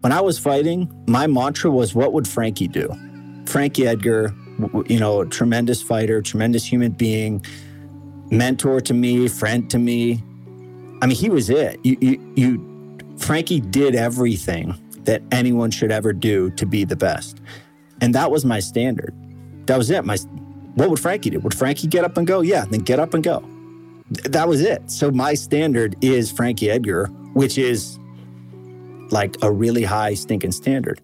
When I was fighting, my mantra was, what would Frankie do? Frankie Edgar, you know, tremendous fighter, tremendous human being, mentor to me, friend to me. I mean, he was it. You, you, you, Frankie did everything that anyone should ever do to be the best. And that was my standard. That was it. My, what would Frankie do? Would Frankie get up and go? Yeah, then get up and go. That was it. So my standard is Frankie Edgar, which is like a really high stinking standard.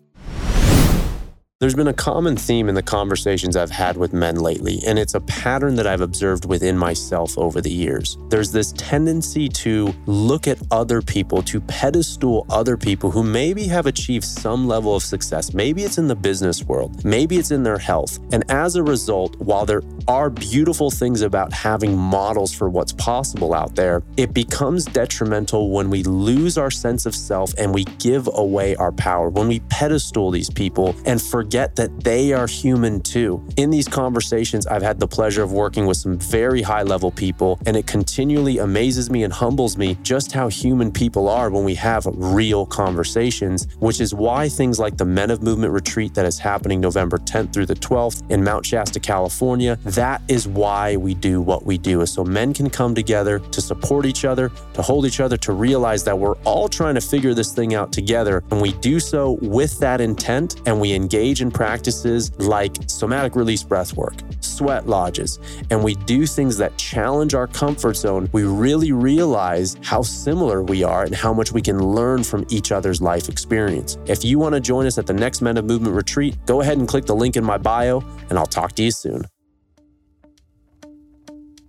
There's been a common theme in the conversations I've had with men lately, and it's a pattern that I've observed within myself over the years. There's this tendency to look at other people, to pedestal other people who maybe have achieved some level of success. Maybe it's in the business world, maybe it's in their health. And as a result, while there are beautiful things about having models for what's possible out there, it becomes detrimental when we lose our sense of self and we give away our power, when we pedestal these people and forget forget that they are human too. In these conversations, I've had the pleasure of working with some very high level people, and it continually amazes me and humbles me just how human people are when we have real conversations, which is why things like the Men of Movement retreat that is happening November 10th through the 12th in Mount Shasta, California, that is why we do what we do, is so men can come together to support each other, to hold each other, to realize that we're all trying to figure this thing out together. And we do so with that intent and we engage practices like somatic release breath work, sweat lodges, and we do things that challenge our comfort zone, we really realize how similar we are and how much we can learn from each other's life experience. If you want to join us at the next Men of Movement retreat, go ahead and click the link in my bio, and I'll talk to you soon.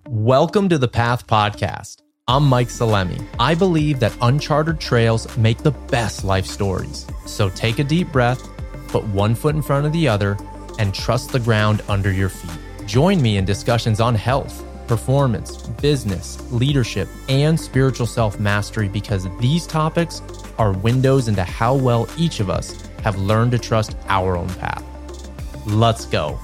Welcome to the Path Podcast. I'm Mike Salemi. I believe that uncharted trails make the best life stories. So take a deep breath put one foot in front of the other, and trust the ground under your feet. Join me in discussions on health, performance, business, leadership, and spiritual self mastery because these topics are windows into how well each of us have learned to trust our own path. Let's go.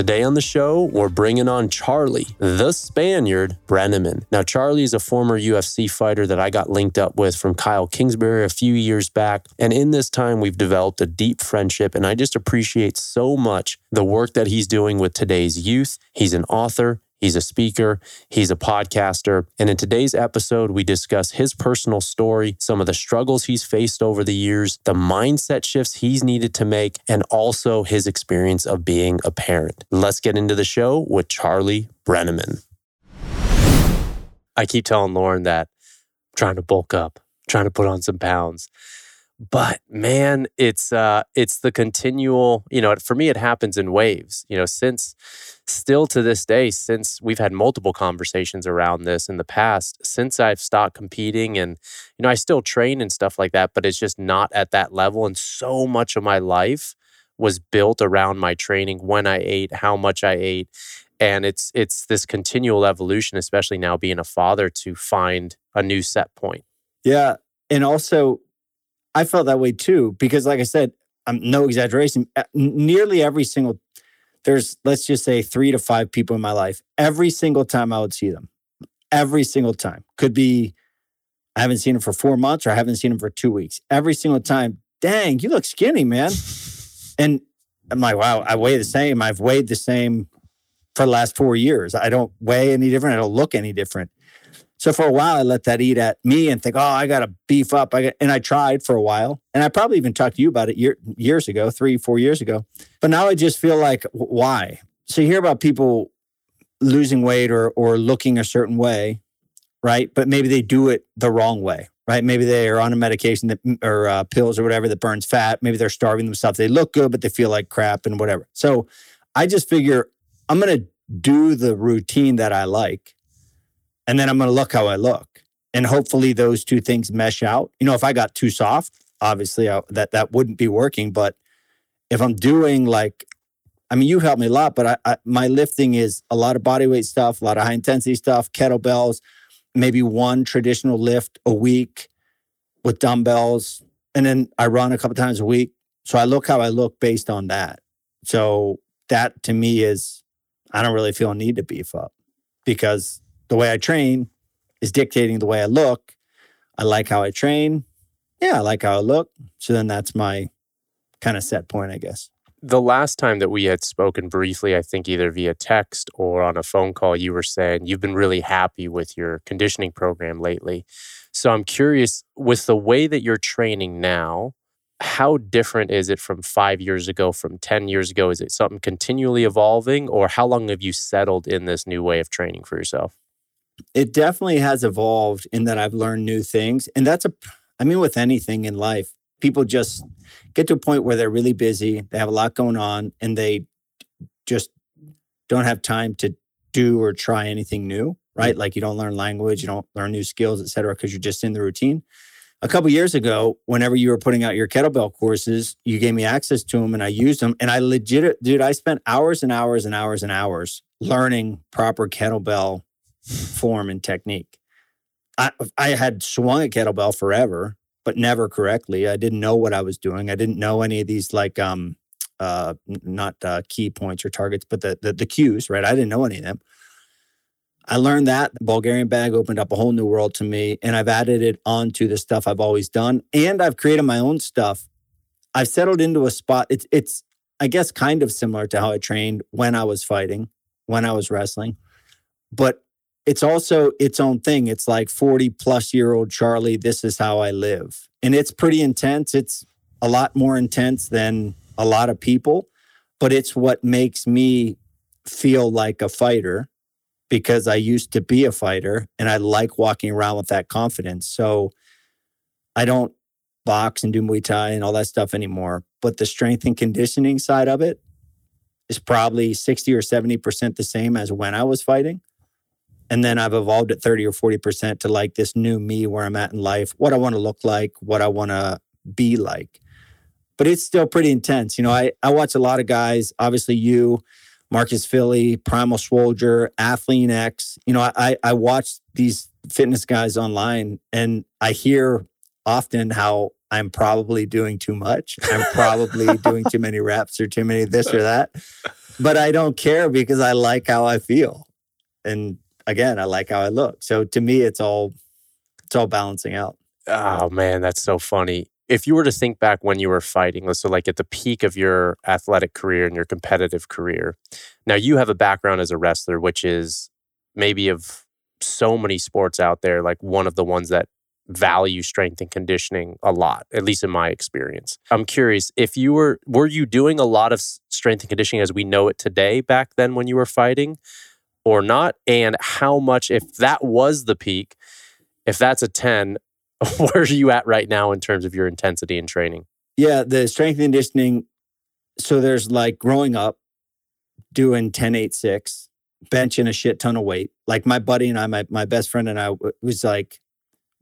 Today on the show, we're bringing on Charlie, the Spaniard Brenneman. Now, Charlie is a former UFC fighter that I got linked up with from Kyle Kingsbury a few years back. And in this time, we've developed a deep friendship. And I just appreciate so much the work that he's doing with today's youth. He's an author, He's a speaker, he's a podcaster. And in today's episode, we discuss his personal story, some of the struggles he's faced over the years, the mindset shifts he's needed to make, and also his experience of being a parent. Let's get into the show with Charlie Brenneman. I keep telling Lauren that I'm trying to bulk up, trying to put on some pounds but man it's uh it's the continual you know for me it happens in waves you know since still to this day since we've had multiple conversations around this in the past since i've stopped competing and you know i still train and stuff like that but it's just not at that level and so much of my life was built around my training when i ate how much i ate and it's it's this continual evolution especially now being a father to find a new set point. Yeah and also I felt that way too because, like I said, I'm no exaggeration. Nearly every single there's let's just say three to five people in my life. Every single time I would see them, every single time could be I haven't seen them for four months or I haven't seen them for two weeks. Every single time, dang, you look skinny, man. And I'm like, wow, I weigh the same. I've weighed the same for the last four years. I don't weigh any different. I don't look any different. So for a while, I let that eat at me and think, oh, I got to beef up. I and I tried for a while, and I probably even talked to you about it year, years ago, three, four years ago. But now I just feel like, why? So you hear about people losing weight or or looking a certain way, right? But maybe they do it the wrong way, right? Maybe they are on a medication that or uh, pills or whatever that burns fat. Maybe they're starving themselves. They look good, but they feel like crap and whatever. So I just figure I'm to do the routine that I like and then I'm going to look how I look. And hopefully those two things mesh out. You know, if I got too soft, obviously I, that that wouldn't be working. But if I'm doing like, I mean, you helped me a lot, but I, I, my lifting is a lot of body weight stuff, a lot of high intensity stuff, kettlebells, maybe one traditional lift a week with dumbbells, and then I run a couple times a week. So I look how I look based on that. So that to me is, I don't really feel a need to beef up because the way I train, is dictating the way I look. I like how I train. Yeah, I like how I look. So then that's my kind of set point, I guess. The last time that we had spoken briefly, I think either via text or on a phone call, you were saying you've been really happy with your conditioning program lately. So I'm curious with the way that you're training now, how different is it from five years ago, from 10 years ago? Is it something continually evolving, or how long have you settled in this new way of training for yourself? It definitely has evolved in that I've learned new things. And that's a, I mean, with anything in life, people just get to a point where they're really busy, they have a lot going on, and they just don't have time to do or try anything new, right? Mm. Like you don't learn language, you don't learn new skills, et cetera, because you're just in the routine a couple years ago, whenever you were putting out your kettlebell courses, you gave me access to them and I used them. And I legit, dude, I spent hours and hours and hours and hours learning proper kettlebell form and technique. I, I had swung a kettlebell forever, but never correctly. I didn't know what I was doing. I didn't know any of these like um uh not uh, key points or targets, but the, the the cues, right? I didn't know any of them. I learned that the Bulgarian bag opened up a whole new world to me, and I've added it onto the stuff I've always done, and I've created my own stuff. I've settled into a spot. It's it's I guess kind of similar to how I trained when I was fighting, when I was wrestling, but it's also its own thing. It's like 40 plus year old Charlie, this is how I live. And it's pretty intense. It's a lot more intense than a lot of people, but it's what makes me feel like a fighter because I used to be a fighter and I like walking around with that confidence. So I don't box and do Muay Thai and all that stuff anymore. But the strength and conditioning side of it is probably 60 or 70% the same as when I was fighting. And then I've evolved at 30 or 40% to like this new me where I'm at in life, what I want to look like, what I want to be like. But it's still pretty intense. You know, I, I watch a lot of guys, obviously you, Marcus Filly, Primal Soldier, Athlean X. You know, I I watch these fitness guys online and I hear often how I'm probably doing too much. I'm probably doing too many reps or too many this or that. But I don't care because I like how I feel. And again, I like how I look. So to me it's all it's all balancing out. Oh man, that's so funny if you were to think back when you were fighting, so like at the peak of your athletic career and your competitive career, now you have a background as a wrestler, which is maybe of so many sports out there, like one of the ones that value strength and conditioning a lot, at least in my experience. I'm curious if you were, were you doing a lot of strength and conditioning as we know it today back then when you were fighting or not? And how much, if that was the peak, if that's a 10, where are you at right now in terms of your intensity and training? Yeah, the strength and conditioning. So there's like growing up doing 10, 8, 6, benching a shit ton of weight. Like my buddy and I, my, my best friend and I was like,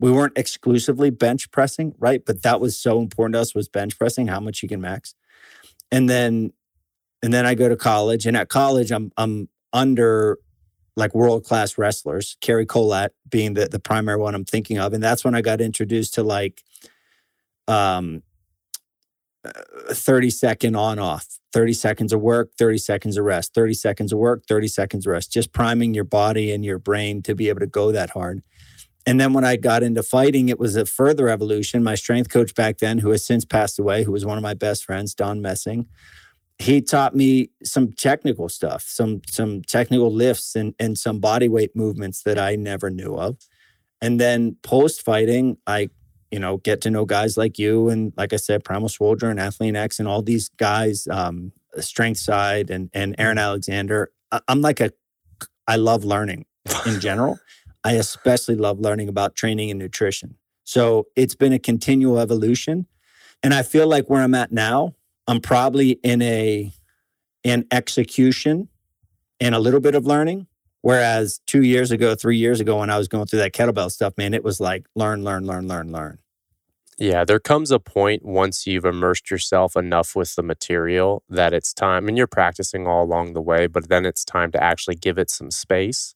we weren't exclusively bench pressing, right? But that was so important to us was bench pressing, how much you can max. And then and then I go to college. And at college, I'm I'm under like world class wrestlers, Cary Kolat being the, the primary one I'm thinking of. And that's when I got introduced to like um, uh, 30 second on off, 30 seconds of work, 30 seconds of rest, 30 seconds of work, 30 seconds of rest, just priming your body and your brain to be able to go that hard. And then when I got into fighting, it was a further evolution. My strength coach back then, who has since passed away, who was one of my best friends, Don Messing, he taught me some technical stuff, some some technical lifts and and some body weight movements that I never knew of. And then post fighting, I you know get to know guys like you and like I said, Primal Soldier and Athlean X and all these guys, um, Strength Side and and Aaron Alexander. I'm like a I love learning in general. I especially love learning about training and nutrition. So it's been a continual evolution. And I feel like where I'm at now, I'm probably in a in execution and a little bit of learning. Whereas two years ago, three years ago, when I was going through that kettlebell stuff, man, it was like learn, learn, learn, learn, learn. Yeah, there comes a point once you've immersed yourself enough with the material that it's time, and you're practicing all along the way, but then it's time to actually give it some space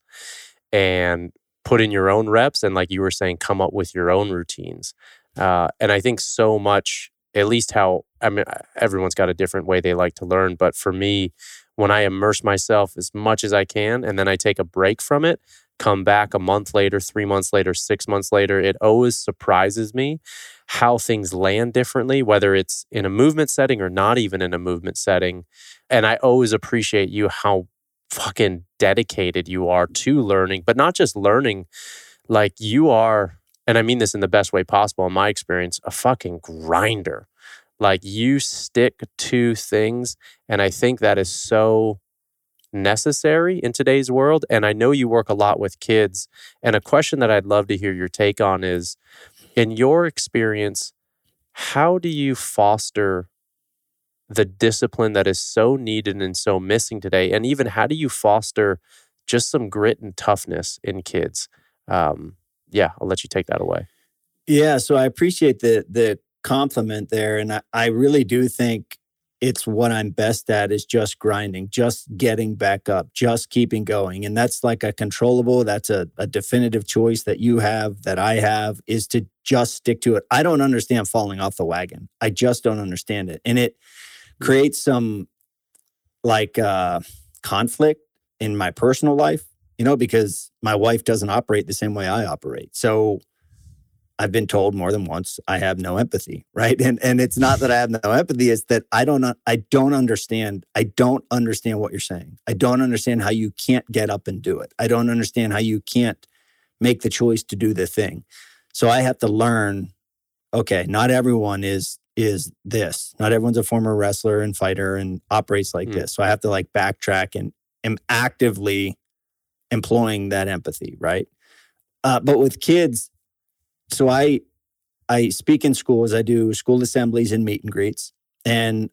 and put in your own reps. And like you were saying, come up with your own routines. Uh, and I think so much at least how I mean, everyone's got a different way they like to learn. But for me, when I immerse myself as much as I can and then I take a break from it, come back a month later, three months later, six months later. It always surprises me how things land differently, whether it's in a movement setting or not even in a movement setting. And I always appreciate you how fucking dedicated you are to learning, but not just learning, like you are, and I mean this in the best way possible, in my experience, a fucking grinder. Like you stick to things. And I think that is so necessary in today's world. And I know you work a lot with kids. And a question that I'd love to hear your take on is in your experience, how do you foster the discipline that is so needed and so missing today? And even how do you foster just some grit and toughness in kids? Um, yeah, I'll let you take that away. Yeah, so I appreciate the the compliment there, and I, I really do think it's what I'm best at is just grinding, just getting back up, just keeping going. And that's like a controllable, that's a, a, definitive choice that you have, that I have, is to just stick to it. I don't understand falling off the wagon. I just don't understand it. And it creates some like uh, conflict in my personal life, you know, because my wife doesn't operate the same way I operate. So I've been told more than once I have no empathy, right? And and it's not that I have no empathy; it's that I don't I don't understand. I don't understand what you're saying. I don't understand how you can't get up and do it. I don't understand how you can't make the choice to do the thing. So I have to learn. Okay, not everyone is is this. Not everyone's a former wrestler and fighter and operates like mm. this. So I have to like backtrack and am actively employing that empathy, right? Uh, but with kids, so I I speak in schools. I do school assemblies and meet and greets, and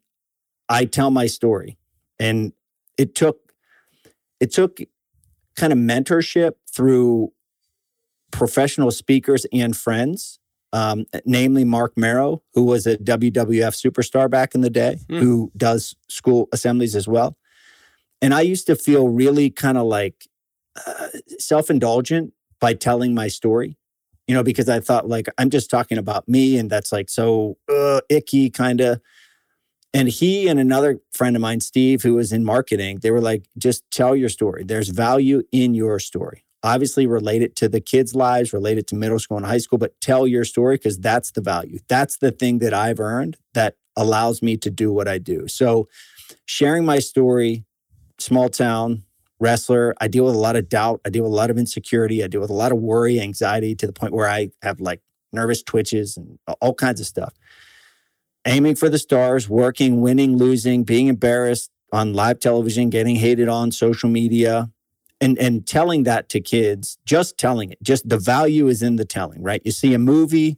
I tell my story. And it took it took kind of mentorship through professional speakers and friends, um, namely Marc Mero, who was a WWF superstar back in the day, mm. who does school assemblies as well. And I used to feel really kind of like self indulgent by telling my story you know, because I thought like I'm just talking about me and that's like so uh, icky kind of. And he and another friend of mine, Steve, who was in marketing, they were like, just tell your story. There's value in your story. Obviously, relate it to the kids' lives, relate it to middle school and high school, but tell your story because that's the value. That's the thing that I've earned that allows me to do what I do. So, sharing my story, small town, wrestler. I deal with a lot of doubt. I deal with a lot of insecurity. I deal with a lot of worry, anxiety to the point where I have like nervous twitches and all kinds of stuff. Aiming for the stars, working, winning, losing, being embarrassed on live television, getting hated on social media, and and telling that to kids, just telling it. Just the value is in the telling, right? You see a movie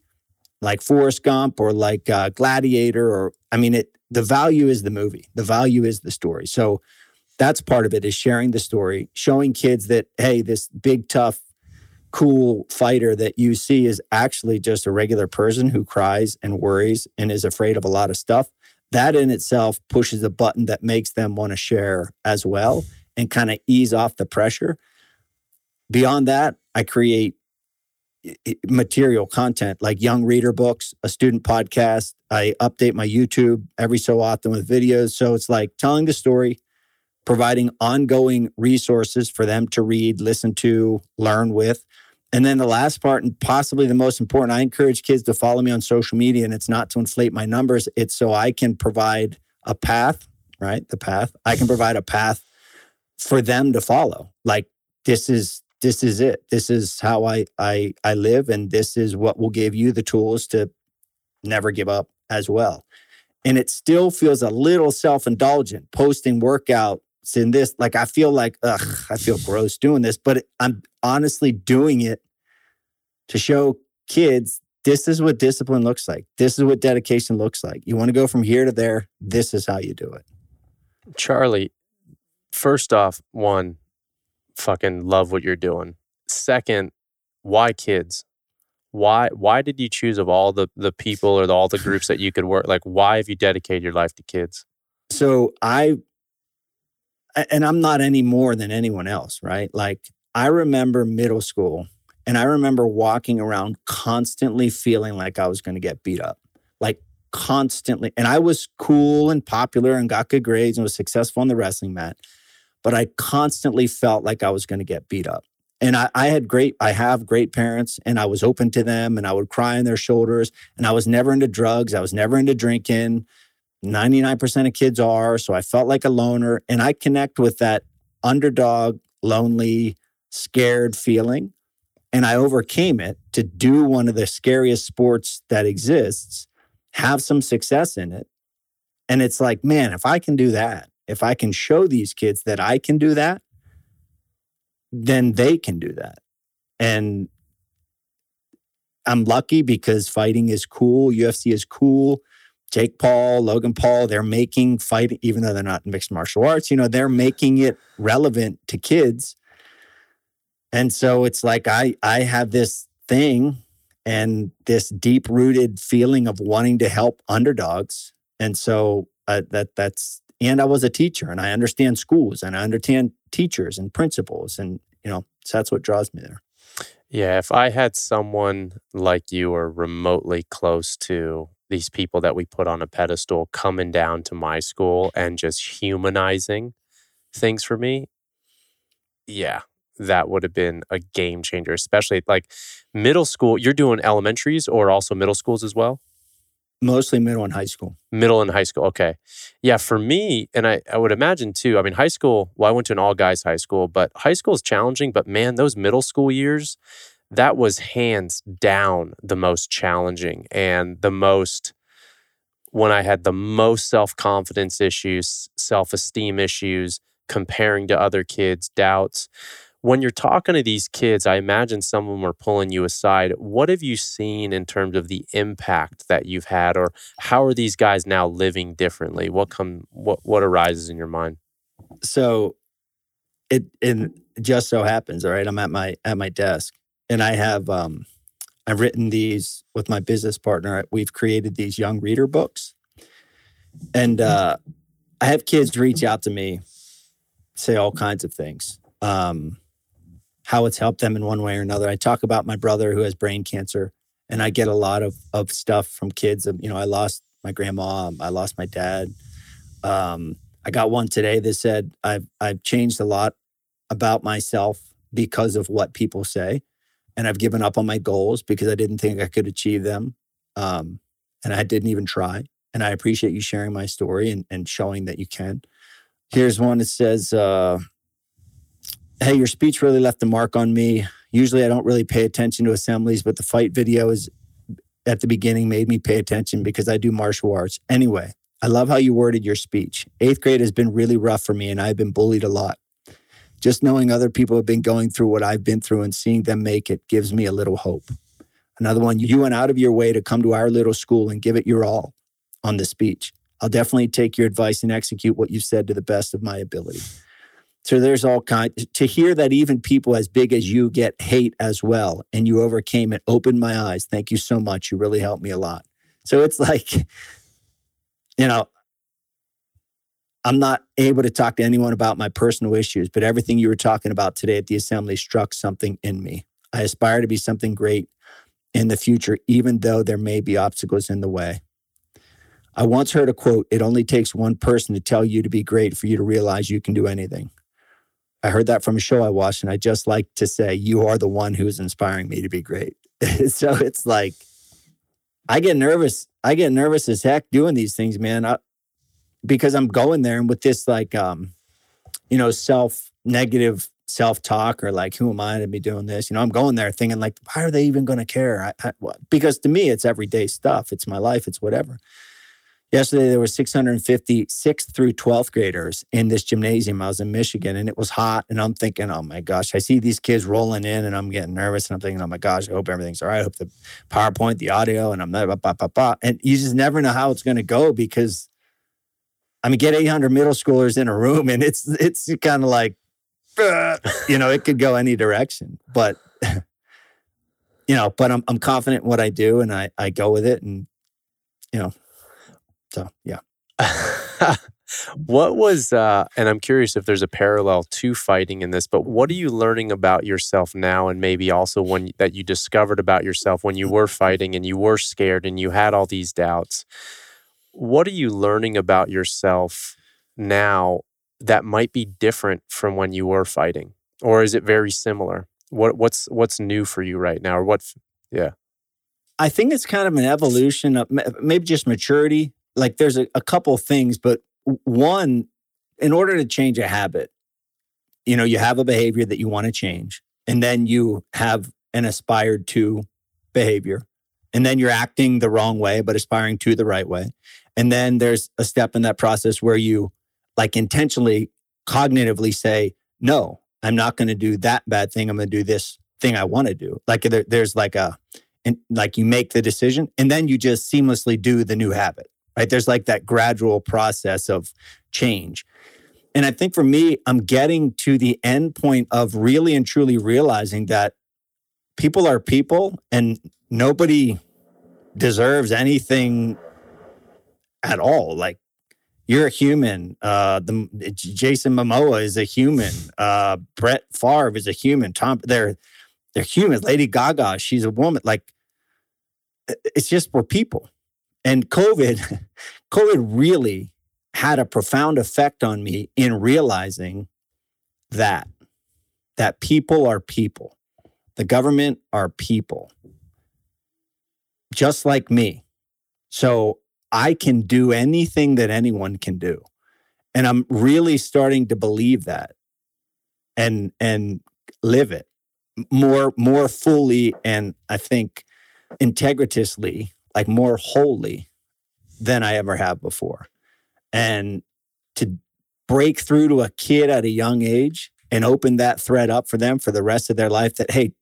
like Forrest Gump or like uh, Gladiator, or I mean, it. The value is the movie. The value is the story. So that's part of it is sharing the story, showing kids that, hey, this big, tough, cool fighter that you see is actually just a regular person who cries and worries and is afraid of a lot of stuff. That in itself pushes a button that makes them want to share as well and kind of ease off the pressure. Beyond that, I create material content like young reader books, a student podcast. I update my YouTube every so often with videos. So it's like telling the story, providing ongoing resources for them to read, listen to, learn with. And then the last part, and possibly the most important, I encourage kids to follow me on social media. And it's not to inflate my numbers, it's so I can provide a path, right? The path. I can provide a path for them to follow. Like this is this is it. This is how I I I live and this is what will give you the tools to never give up as well. And it still feels a little self-indulgent posting workout in this. Like I feel like, ugh, I feel gross doing this, but I'm honestly doing it to show kids this is what discipline looks like. This is what dedication looks like. You want to go from here to there. This is how you do it. Charlie, first off, one, fucking love what you're doing. Second, why kids? Why why did you choose of all the the people or the, all the groups that you could work like why have you dedicated your life to kids? So I and I'm not any more than anyone else, right? Like I remember middle school and I remember walking around constantly feeling like I was going to get beat up. Like constantly. And I was cool and popular and got good grades and was successful on the wrestling mat, but I constantly felt like I was going to get beat up. And I, I had great, I have great parents and I was open to them and I would cry on their shoulders. And I was never into drugs. I was never into drinking. 99% of kids are. So I felt like a loner. And I connect with that underdog, lonely, scared feeling. And I overcame it to do one of the scariest sports that exists, have some success in it. And it's like, man, if I can do that, if I can show these kids that I can do that, then they can do that. And I'm lucky because fighting is cool, UFC is cool. Jake Paul, Logan Paul, they're making fighting, even though they're not mixed martial arts, you know, they're making it relevant to kids. And so it's like I I have this thing and this deep rooted feeling of wanting to help underdogs. And so uh, that that's and I was a teacher and I understand schools and I understand teachers and principals and you know so that's what draws me there. Yeah, if I had someone like you or remotely close to these people that we put on a pedestal coming down to my school and just humanizing things for me, yeah, that would have been a game changer, especially like middle school. You're doing elementaries or also middle schools as well? Mostly middle and high school. Middle and high school. Okay. Yeah, for me, and I, I would imagine too, I mean, high school, well, I went to an all guys high school, but high school is challenging. But man, those middle school years, that was hands down the most challenging and the most when I had the most self confidence issues, self esteem issues, comparing to other kids, doubts. When you're talking to these kids, I imagine some of them are pulling you aside. What have you seen in terms of the impact that you've had, or how are these guys now living differently? What come what what arises in your mind? So it it just so happens, all right. I'm at my at my desk and I have um, I've written these with my business partner. We've created these young reader books, and uh, I have kids reach out to me, say all kinds of things, um, how it's helped them in one way or another. I talk about my brother who has brain cancer, and I get a lot of of stuff from kids. You know, I lost my grandma, I lost my dad. Um, I got one today that said I've I've changed a lot about myself because of what people say and I've given up on my goals because I didn't think I could achieve them. Um, and I didn't even try. And I appreciate you sharing my story and, and showing that you can. Here's one that says, uh, Hey, your speech really left a mark on me. Usually I don't really pay attention to assemblies, but the fight video is at the beginning made me pay attention because I do martial arts. Anyway, I love how you worded your speech. Eighth grade has been really rough for me, and I've been bullied a lot just knowing other people have been going through what I've been through and seeing them make it gives me a little hope. Another one, you went out of your way to come to our little school and give it your all on the speech. I'll definitely take your advice and execute what you said to the best of my ability. So there's all kind to hear that even people as big as you get hate as well, and you overcame it, opened my eyes. Thank you so much. You really helped me a lot. So it's like, you know, I'm not able to talk to anyone about my personal issues, but everything you were talking about today at the assembly struck something in me. I aspire to be something great in the future, even though there may be obstacles in the way. I once heard a quote It only takes one person to tell you to be great for you to realize you can do anything. I heard that from a show I watched, and I just like to say, You are the one who is inspiring me to be great. so it's like, I get nervous. I get nervous as heck doing these things, man. I, because I'm going there and with this like um, you know, self negative self talk or like who am I to be doing this? You know, I'm going there thinking like, why are they even going to care? I, I, because to me, it's everyday stuff. It's my life. It's whatever. Yesterday there were 650 sixth through 12th graders in this gymnasium. I was in Michigan and it was hot. And I'm thinking, oh my gosh, I see these kids rolling in and I'm getting nervous. And I'm thinking, oh my gosh, I hope everything's all right. I hope the PowerPoint, the audio, and I'm blah, blah, blah, blah. And you just never know how it's going to go because I mean, get 800 middle schoolers in a room, and it's it's kind of like, you know, it could go any direction. But you know, but I'm I'm confident in what I do, and I I go with it, and you know, so yeah. what was uh and i'm curious if there's a parallel to fighting in this but what are you learning about yourself now and maybe also when that you discovered about yourself when you were fighting and you were scared and you had all these doubts what are you learning about yourself now that might be different from when you were fighting? Or is it very similar? What what's what's new for you right now, or what? Yeah, I think it's kind of an evolution of maybe just maturity. Like there's a, a couple things, but one, in order to change a habit, you know, you have a behavior that you want to change, and then you have an aspired to behavior, and then you're acting the wrong way, but aspiring to the right way. And then there's a step in that process where you like intentionally cognitively say, no, I'm not going to do that bad thing. I'm going to do this thing I want to do. Like there, there's like a, and like you make the decision and then you just seamlessly do the new habit, right? There's like that gradual process of change. And I think for me, I'm getting to the end point of really and truly realizing that people are people and nobody deserves anything at all. Like you're a human. Uh, the Jason Momoa is a human. Uh, Brett Favre is a human. Tom, they're they're humans. Lady Gaga, she's a woman. Like it's just we're people. And COVID, COVID really had a profound effect on me in realizing that that people are people. The government are people. Just like me. So I can do anything that anyone can do. And I'm really starting to believe that and and live it more more fully and I think integritously, like more wholly than I ever have before. And to break through to a kid at a young age and open that thread up for them for the rest of their life that hey,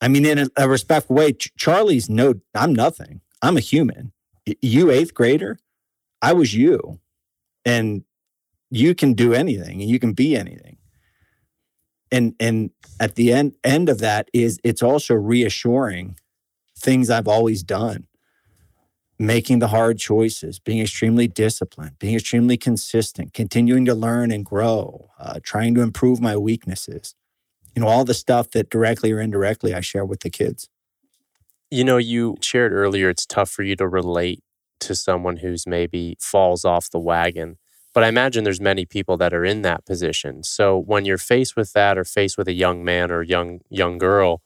I mean in a, a respectful way, Charlie's no I'm nothing. I'm a human you eighth grader, I was you. And you can do anything and you can be anything. And and at the end end of that is it's also reassuring things I've always done. Making the hard choices, being extremely disciplined, being extremely consistent, continuing to learn and grow, uh, trying to improve my weaknesses. You know, all the stuff that directly or indirectly I share with the kids. You know, you shared earlier it's tough for you to relate to someone who's maybe falls off the wagon. But I imagine there's many people that are in that position. So when you're faced with that or faced with a young man or young young girl,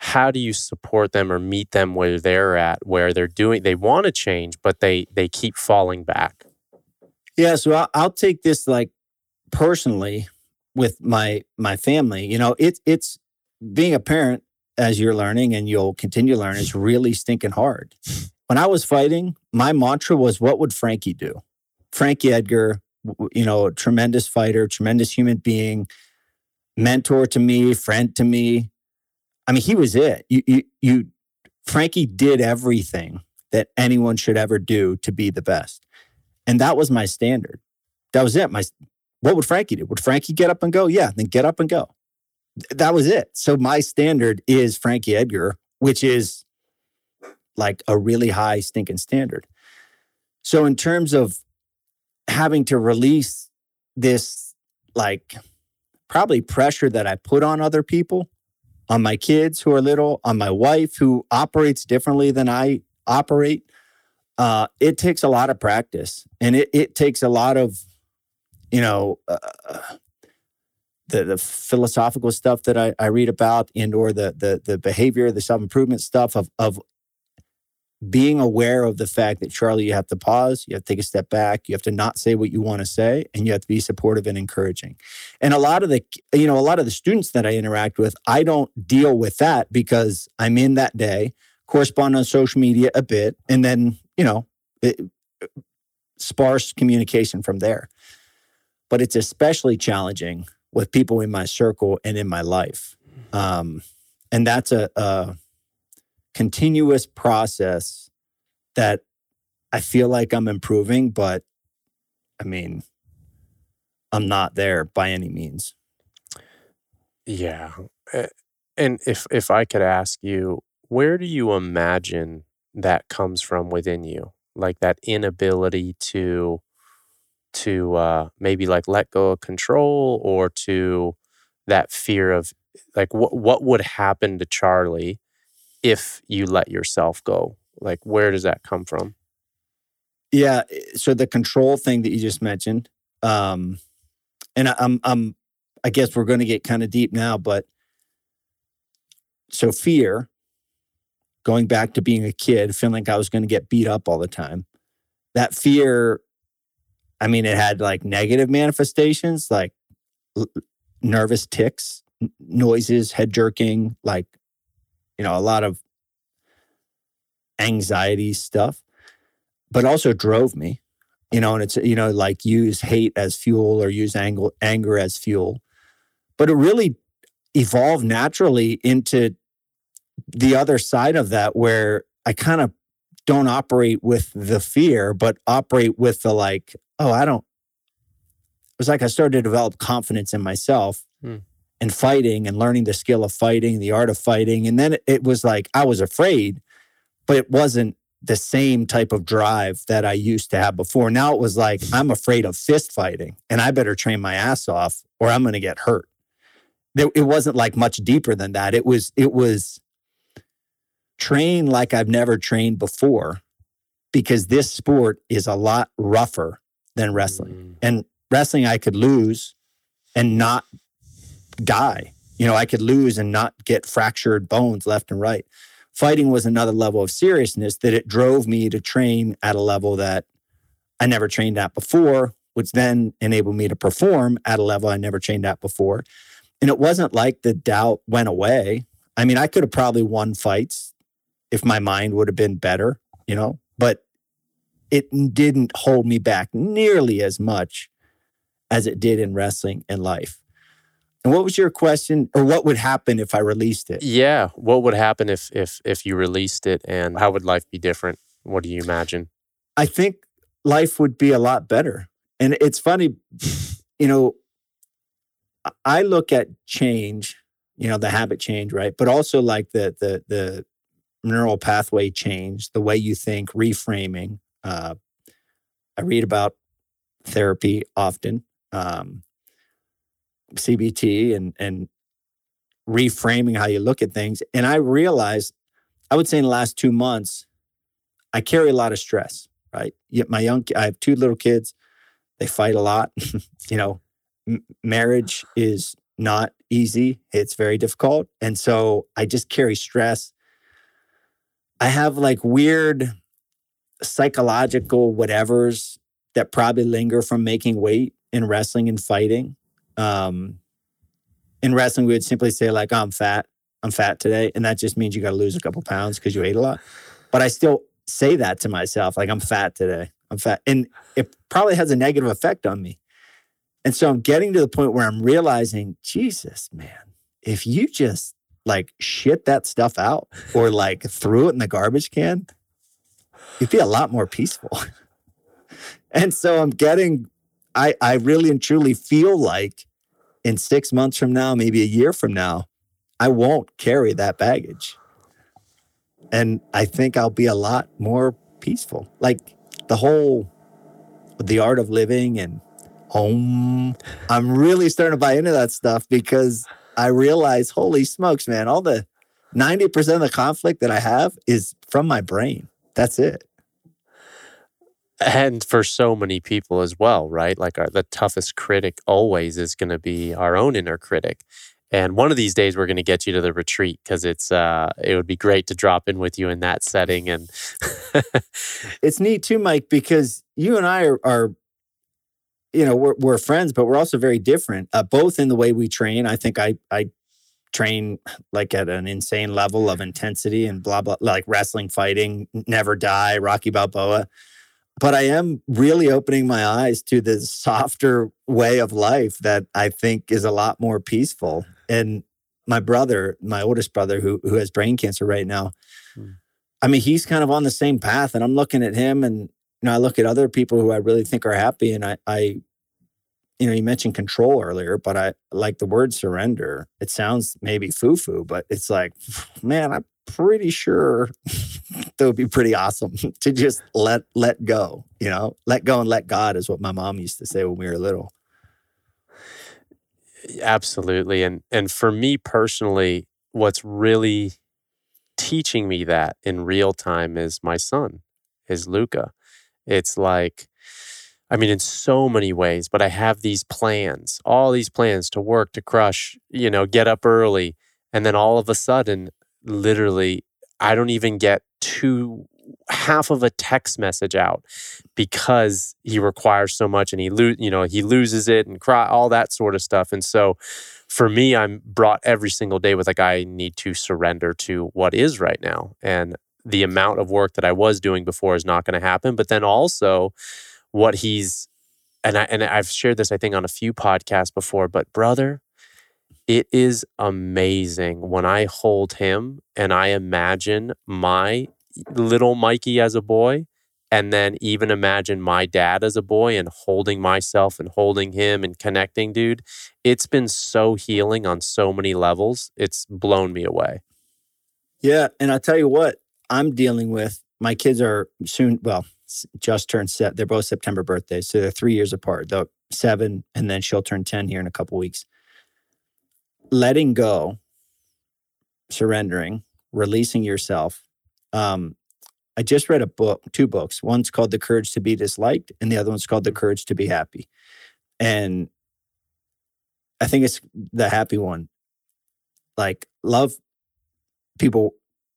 how do you support them or meet them where they're at, where they're doing they want to change, but they they keep falling back? Yeah, so I'll, I'll take this like personally with my my family. You know, it's it's being a parent as you're learning and you'll continue to learn is really stinking hard. When I was fighting, my mantra was, what would Frankie do? Frankie Edgar, you know, tremendous fighter, tremendous human being, mentor to me, friend to me. I mean, he was it. You, you, you, Frankie did everything that anyone should ever do to be the best. And that was my standard. That was it. My, what would Frankie do? Would Frankie get up and go? Yeah, then get up and go that was it. So my standard is Frankie Edgar, which is like a really high stinking standard. So in terms of having to release this like probably pressure that I put on other people, on my kids who are little, on my wife who operates differently than I operate, uh, it takes a lot of practice. And it, it takes a lot of, you know, uh, the, the philosophical stuff that I, I read about and or the the the behavior, the self-improvement stuff of of being aware of the fact that Charlie, you have to pause, you have to take a step back, you have to not say what you want to say, and you have to be supportive and encouraging. And a lot of the, you know, a lot of the students that I interact with, I don't deal with that because I'm in that day, correspond on social media a bit, and then, you know, it, sparse communication from there. But it's especially challenging with people in my circle and in my life. Um, and that's a, a continuous process that I feel like I'm improving, but I mean, I'm not there by any means. Yeah. And if if I could ask you, where do you imagine that comes from within you? Like that inability to to uh, maybe like let go of control or to that fear of like what what would happen to Charlie if you let yourself go? Like where does that come from? Yeah, eh, so the control thing that you just mentioned, um, and I, I'm I'm I guess we're going to get kind of deep now, but so fear, going back to being a kid, feeling like I was going to get beat up all the time. That fear, I mean, it had like negative manifestations, like l- nervous ticks, n- noises, head jerking, like, you know, a lot of anxiety stuff, but also drove me, you know, and it's, you know, like use hate as fuel or use anger, anger as fuel. But it really evolved naturally into the other side of that where I kind of don't operate with the fear, but operate with the like, oh, I don't. It was like I started to develop confidence in myself Hmm. And fighting and learning the skill of fighting, the art of fighting. And then it was like I was afraid, but it wasn't the same type of drive that I used to have before. Now it was like, I'm afraid of fist fighting and I better train my ass off or I'm going to get hurt. It wasn't like much deeper than that. It was, it was train like I've never trained before because this sport is a lot rougher than wrestling. Mm. And wrestling, I could lose and not die. You know, I could lose and not get fractured bones left and right. Fighting was another level of seriousness that it drove me to train at a level that I never trained at before, which then enabled me to perform at a level I never trained at before. And it wasn't like the doubt went away. I mean, I could have probably won fights if my mind would have been better, you know, but it didn't hold me back nearly as much as it did in wrestling and life. And what was your question, or what would happen if I released it? Yeah. What would happen if if if you released it, and how would life be different? What do you imagine? I think life would be a lot better. And it's funny, you know, I- I look at change, you know, the habit change, right? But also like the the the neural pathway change, the way you think, reframing. Uh, I read about therapy often, um, CBT, and and reframing how you look at things. And I realized, I would say in the last two months, I carry a lot of stress right? Yet my young, I have two little kids. They fight a lot. you know, m- marriage is not easy. It's very difficult, and so I just carry stress. I have like weird psychological whatevers that probably linger from making weight in wrestling and fighting. Um, in wrestling, we would simply say like, "I'm fat. I'm fat today," and that just means you got to lose a couple pounds because you ate a lot. But I still say that to myself like i'm fat today. I'm fat. And it probably has a negative effect on me. And so i'm getting to the point where i'm realizing jesus man if you just like shit that stuff out or like threw it in the garbage can you'd be a lot more peaceful. And so i'm getting i i really and truly feel like in six months from now maybe a year from now i won't carry that baggage and I think I'll be a lot more peaceful. Like the whole the art of living and home. I'm really starting to buy into that stuff because I realize, holy smokes, man, all the 90% of the conflict that I have is from my brain. That's it. And for so many people as well, right? Like our, the toughest critic always is going to be our own inner critic. And one of these days, we're going to get you to the retreat because it's uh, it would be great to drop in with you in that setting. And It's neat too, Mike, because you and I are, are you know, we're, we're friends, but we're also very different, uh, both in the way we train. I think I, I train like at an insane level of intensity and blah, blah, like wrestling, fighting, never die, Rocky Balboa. But I am really opening my eyes to the softer way of life that I think is a lot more peaceful. And my brother, my oldest brother, who who has brain cancer right now, Hmm. I mean, he's kind of on the same path. And I'm looking at him and you know, I look at other people who I really think are happy. And I I you know, you mentioned control earlier, but I like the word surrender. It sounds maybe foo-foo, but it's like, man, I'm pretty sure that would be pretty awesome to just let let go, you know, let go and let God is what my mom used to say when we were little. absolutely, and and for me personally, what's really teaching me that in real time is my son, is Luca. It's like, I mean, in so many ways, but I have these plans, all these plans to work, to crush, you know, get up early. And then all of a sudden, literally I don't even get two half of a text message out because he requires so much and he lo- you know he loses it and cry all that sort of stuff. And so for me i'm brought every single day with like i need to surrender to what is right now. And the amount of work that i was doing before is not going to happen. But then also what he's and I and I've shared this I think on a few podcasts before but brother it is amazing when I hold him and I imagine my little Mikey as a boy and then even imagine my dad as a boy and holding myself and holding him and connecting, dude. It's been so healing on so many levels. It's blown me away. Yeah. And I'll tell you what, I'm dealing with my kids are soon, well, just turned set. They're both September birthdays. So they're three years apart. They're seven, and then she'll turn 10 here in a couple weeks. Letting go, surrendering, releasing yourself um, I just read a book, two books. One's called The Courage to Be Disliked, and the other one's called The Courage to Be Happy. And I think it's the happy one. Like, love people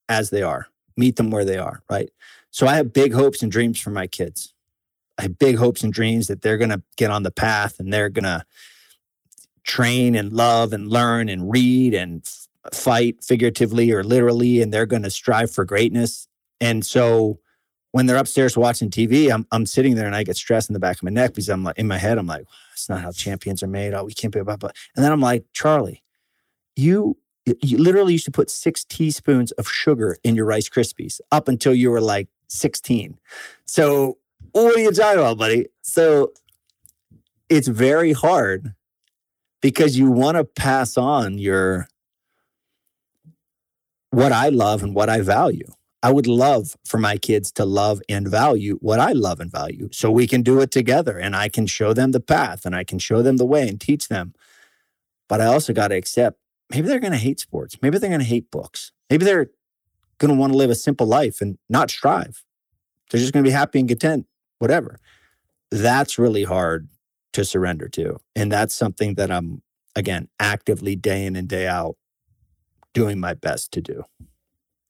as they are, meet them where they are, right? So I have big hopes and dreams for my kids. I have big hopes and dreams that they're going to get on the path and they're going to train and love and learn and read and fight figuratively or literally, and they're going to strive for greatness. And so when they're upstairs watching TV, I'm, I'm sitting there and I get stressed in the back of my neck because I'm like, in my head, I'm like, it's not how champions are made. Oh, we can't be about, but, and then I'm like, Charlie, you, you literally used to put six teaspoons of sugar in your Rice Krispies up until you were like 16. So what are you talking about, buddy? So it's very hard because you want to pass on your what I love and what I value. I would love for my kids to love and value what I love and value so we can do it together and I can show them the path and I can show them the way and teach them. But I also got to accept maybe they're going to hate sports. Maybe they're going to hate books. Maybe they're going to want to live a simple life and not strive. They're just going to be happy and content, whatever. That's really hard to surrender to. And that's something that I'm, again, actively day in and day out doing my best to do.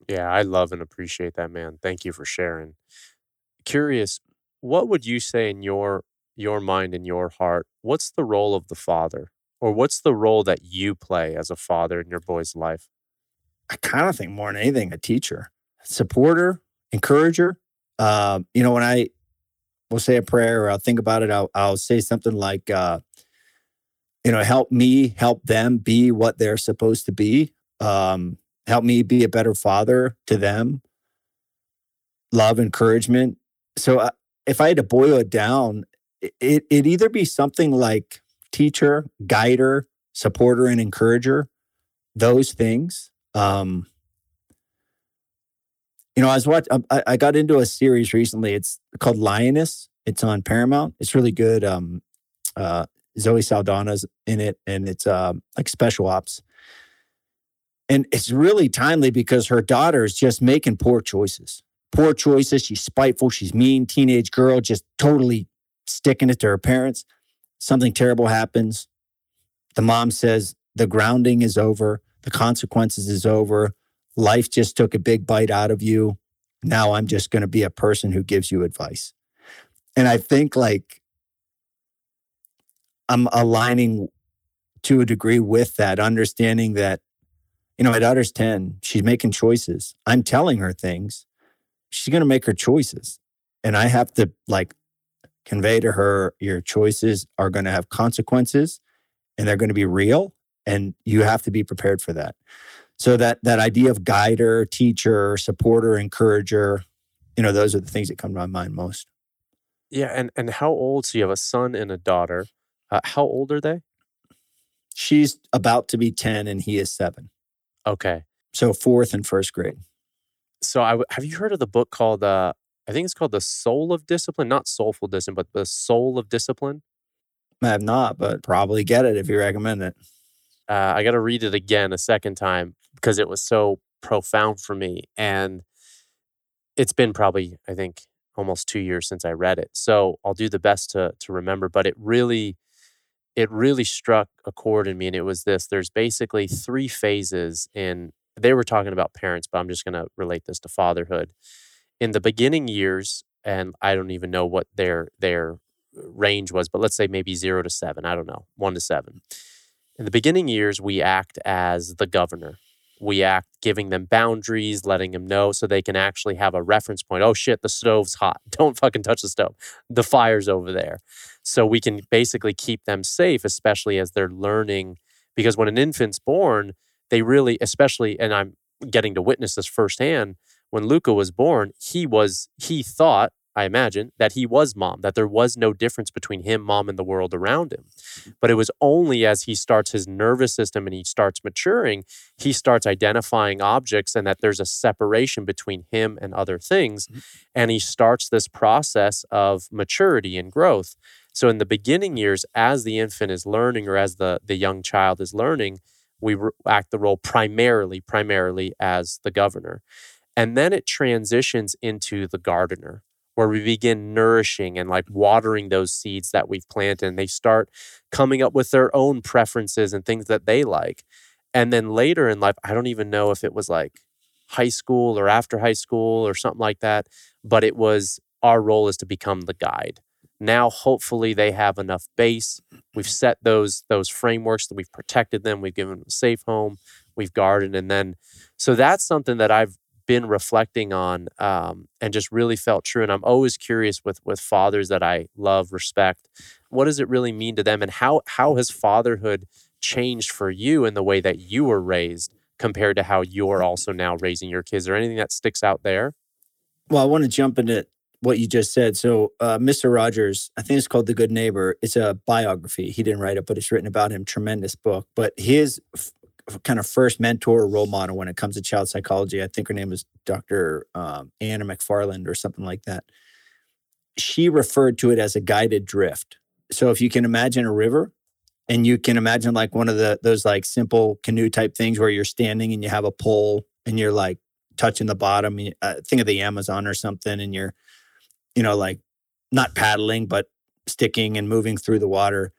Yeah, I love and appreciate that, man. Thank you for sharing. Curious, what would you say in your your mind and your heart? What's the role of the father, or what's the role that you play as a father in your boy's life? I kind of think more than anything, a teacher, supporter, encourager. Uh, you know, when I will say a prayer or I'll think about it, I'll, I'll say something like, uh, you know, help me help them be what they're supposed to be um, help me be a better father to them, love, encouragement. So uh, if I had to boil it down, it, it'd either be something like teacher, guider, supporter, and encourager, those things. Um, you know, I was watching, I, I got into a series recently. It's called Lioness. It's on Paramount. It's really good. Um, uh, Zoe Saldana's in it, and it's uh, like special ops. And it's really timely because her daughter is just making poor choices. Poor choices. She's spiteful. She's mean. Teenage girl, just totally sticking it to her parents. Something terrible happens. The mom says, The grounding is over. The consequences is over. Life just took a big bite out of you. Now I'm just going to be a person who gives you advice. And I think like I'm aligning to a degree with that, understanding that you know, my daughter's 10. She's making choices. I'm telling her things. She's going to make her choices. And I have to like convey to her your choices are going to have consequences and they're going to be real. And you have to be prepared for that. So that that idea of guider, teacher, supporter, encourager, you know, those are the things that come to my mind most. Yeah, and and how old? So you have a son and a daughter. Uh, how old are they? She's about to be ten, and he is seven. Okay. So fourth and first grade. So I w- have you heard of the book called uh I think it's called The Soul of Discipline, not Soulful Discipline, but The Soul of Discipline. I have not, but probably get it if you recommend it. Uh, I got to read it again a second time because it was so profound for me. And it's been probably, I think, almost two years since I read it. So I'll do the best to to remember. But it really it really struck a chord in me and it was this there's basically three phases in they were talking about parents, but I'm just going to relate this to fatherhood. In the beginning years, and I don't even know what their their range was, but let's say maybe zero to seven. I don't know, one to seven. In the beginning years, we act as the governor. We act giving them boundaries, letting them know so they can actually have a reference point. Oh shit, the stove's hot. Don't fucking touch the stove. The fire's over there. So we can basically keep them safe, especially as they're learning. Because when an infant's born, they really, especially, and I'm getting to witness this firsthand, when Luca was born, he was, he thought, I imagine, that he was mom, that there was no difference between him, mom, and the world around him. But it was only as he starts his nervous system and he starts maturing, he starts identifying objects and that there's a separation between him and other things. Mm-hmm. And he starts this process of maturity and growth. So in the beginning years, as the infant is learning or as the, the young child is learning, we act the role primarily, primarily as the governor. And then it transitions into the gardener, where we begin nourishing and like watering those seeds that we've planted. And they start coming up with their own preferences and things that they like. And then later in life, I don't even know if it was like high school or after high school or something like that, but it was our role is to become the guide. Now, hopefully, they have enough base. We've set those those frameworks that we've protected them. We've given them a safe home. We've guarded, and then so that's something that I've been reflecting on um, and just really felt true. And I'm always curious with with fathers that I love, respect. What does it really mean to them, and how how has fatherhood changed for you in the way that you were raised compared to how you're also now raising your kids? Or anything that sticks out there? Well, I want to jump into what you just said. So, uh, Mr. Rogers, I think it's called The Good Neighbor. It's a biography. He didn't write it, but it's written about him. Tremendous book. But his kind of first mentor or role model when it comes to child psychology, I think her name was Dr. Um, Anna McFarland or something like that. She referred to it as a guided drift. So, if you can imagine a river, and you can imagine like one of the those like simple canoe type things where you're standing and you have a pole and you're like touching the bottom. Uh, think of the Amazon or something, and you're you know, like not paddling, but sticking and moving through the water.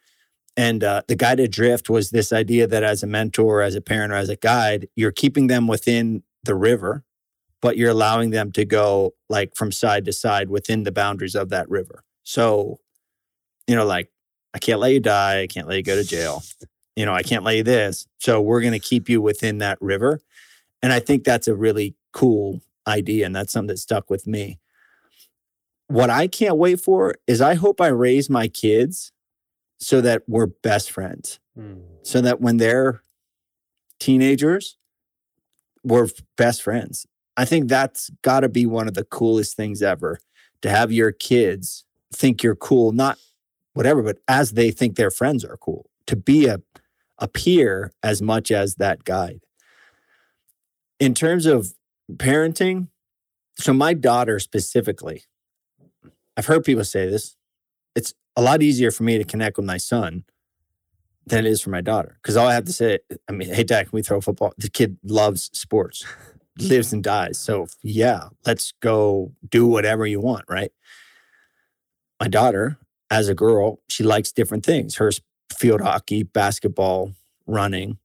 And uh, the guided drift was this idea that as a mentor, as a parent, or as a guide, you're keeping them within the river, but you're allowing them to go like from side to side within the boundaries of that river. So, you know, like, I can't let you die. I can't let you go to jail. You know, I can't let you this. So we're going to keep you within that river. And I think that's a really cool idea. And that's something that stuck with me what I can't wait for is I hope I raise my kids so that we're best friends. Mm. So that when they're teenagers, we're best friends. I think that's got to be one of the coolest things ever to have your kids think you're cool, not whatever, but as they think their friends are cool, to be a, a peer as much as that guide. In terms of parenting, so my daughter specifically, I've heard people say this. A lot easier for me to connect with my son than it is for my daughter. Because all I have to say, I mean, hey, dad, can we throw football? The kid loves sports, lives and dies. So, yeah, let's go do whatever you want, right? My daughter, as a girl, she likes different things. Her field hockey, basketball, running.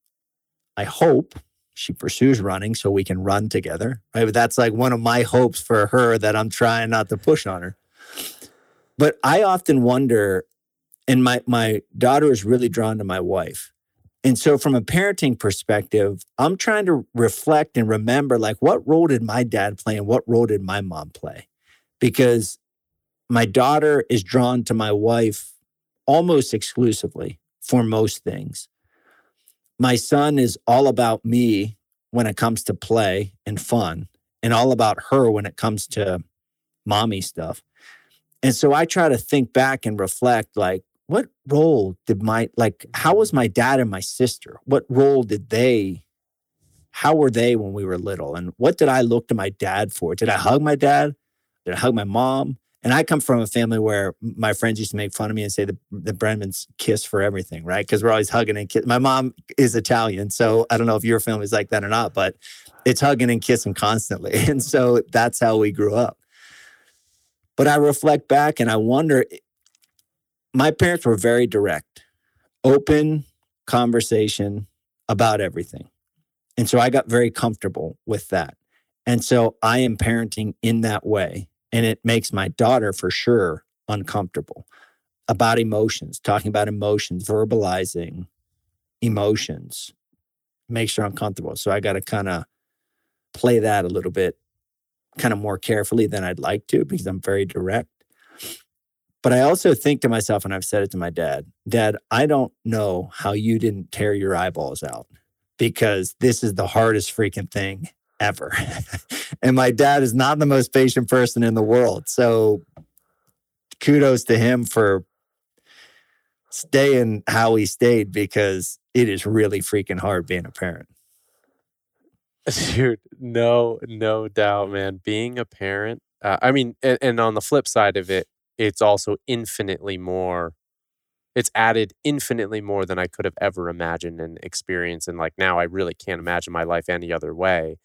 I hope she pursues running so we can run together. Right. But that's like one of my hopes for her that I'm trying not to push on her. But I often wonder, and my my daughter is really drawn to my wife. And so from a parenting perspective, I'm trying to reflect and remember like what role did my dad play and what role did my mom play? Because my daughter is drawn to my wife almost exclusively for most things. My son is all about me when it comes to play and fun, and all about her when it comes to mommy stuff. And so I try to think back and reflect like, what role did my, like, how was my dad and my sister? What role did they, how were they when we were little? And what did I look to my dad for? Did I hug my dad? Did I hug my mom? And I come from a family where my friends used to make fun of me and say the, the Brennemans kiss for everything, right? Because we're always hugging and kissing. My mom is Italian. So I don't know if your family is like that or not, but it's hugging and kissing constantly. And so that's how we grew up. But I reflect back and I wonder eh, my parents were very direct, open conversation about everything. And so I got very comfortable with that. And so I am parenting in that way. And it makes my daughter for sure uncomfortable about emotions, talking about emotions, verbalizing emotions makes her uncomfortable. So I got to kind of play that a little bit, kind of more carefully than I'd like to because I'm very direct. But I also think to myself, and I've said it to my dad Dad, I don't know how you didn't tear your eyeballs out because this is the hardest freaking thing ever. and my dad is not the most patient person in the world. So kudos to him for staying how he stayed because it is really freaking hard being a parent. Dude, no, no doubt, man. Being a parent, uh, I mean, and, and on the flip side of it, it's also infinitely more it's added infinitely more than I could have ever imagined and experienced. And like now I really can't imagine my life any other way.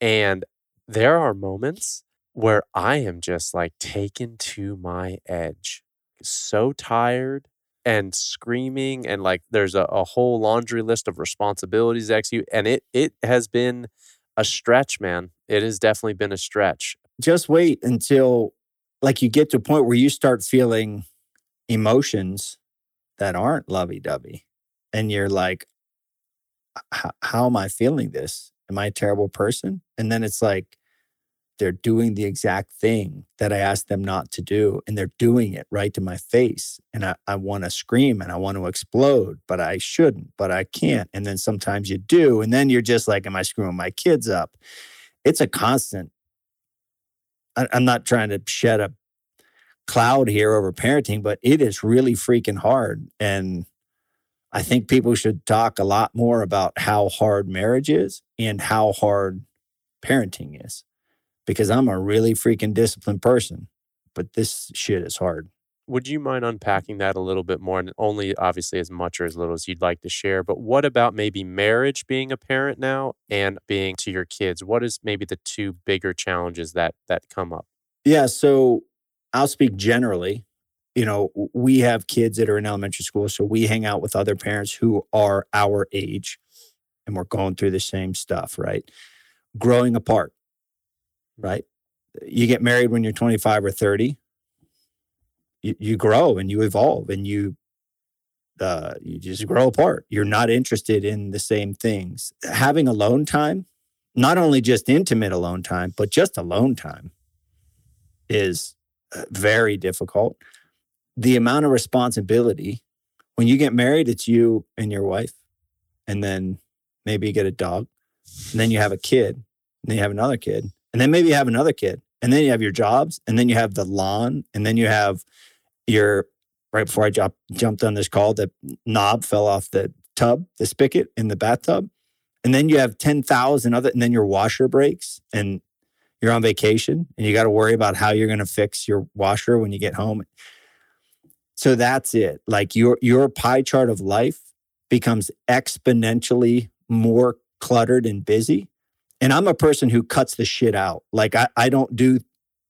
And there are moments where I am just like taken to my edge, so tired and screaming and like there's a, a whole laundry list of responsibilities execute. And it it has been a stretch, man. It has definitely been a stretch. Just wait until like you get to a point where you start feeling emotions that aren't lovey dovey. And you're like, how am I feeling this? Am I a terrible person? And then it's like, they're doing the exact thing that I asked them not to do. And they're doing it right to my face. And I, I want to scream and I want to explode, but I shouldn't, but I can't. And then sometimes you do. And then you're just like, am I screwing my kids up? It's a constant. I, I'm not trying to shed a cloud here over parenting, but it is really freaking hard. And I think people should talk a lot more about how hard marriage is and how hard parenting is because I'm a really freaking disciplined person, but this shit is hard. Would you mind unpacking that a little bit more? And only obviously as much or as little as you'd like to share. But what about maybe marriage being a parent now and being to your kids? What is maybe the two bigger challenges that that come up? Yeah. So I'll speak generally. You know, we have kids that are in elementary school, so we hang out with other parents who are our age and we're going through the same stuff, right? Growing apart, right? You get married when you're 25 or 30. You, you grow and you evolve and you uh, you just grow apart. You're not interested in the same things. Having alone time, not only just intimate alone time, but just alone time is very difficult. The amount of responsibility when you get married, it's you and your wife, and then maybe you get a dog, and then you have a kid, and then you have another kid, and then maybe you have another kid, and then you have your jobs, and then you have the lawn, and then you have your right before I jump, jumped on this call, the knob fell off the tub, the spigot in the bathtub. And then you have 10,000 other, and then your washer breaks. And you're on vacation and you got to worry about how you're going to fix your washer when you get home. So that's it. Like your your pie chart of life becomes exponentially more cluttered and busy. And I'm a person who cuts the shit out. Like I, I don't do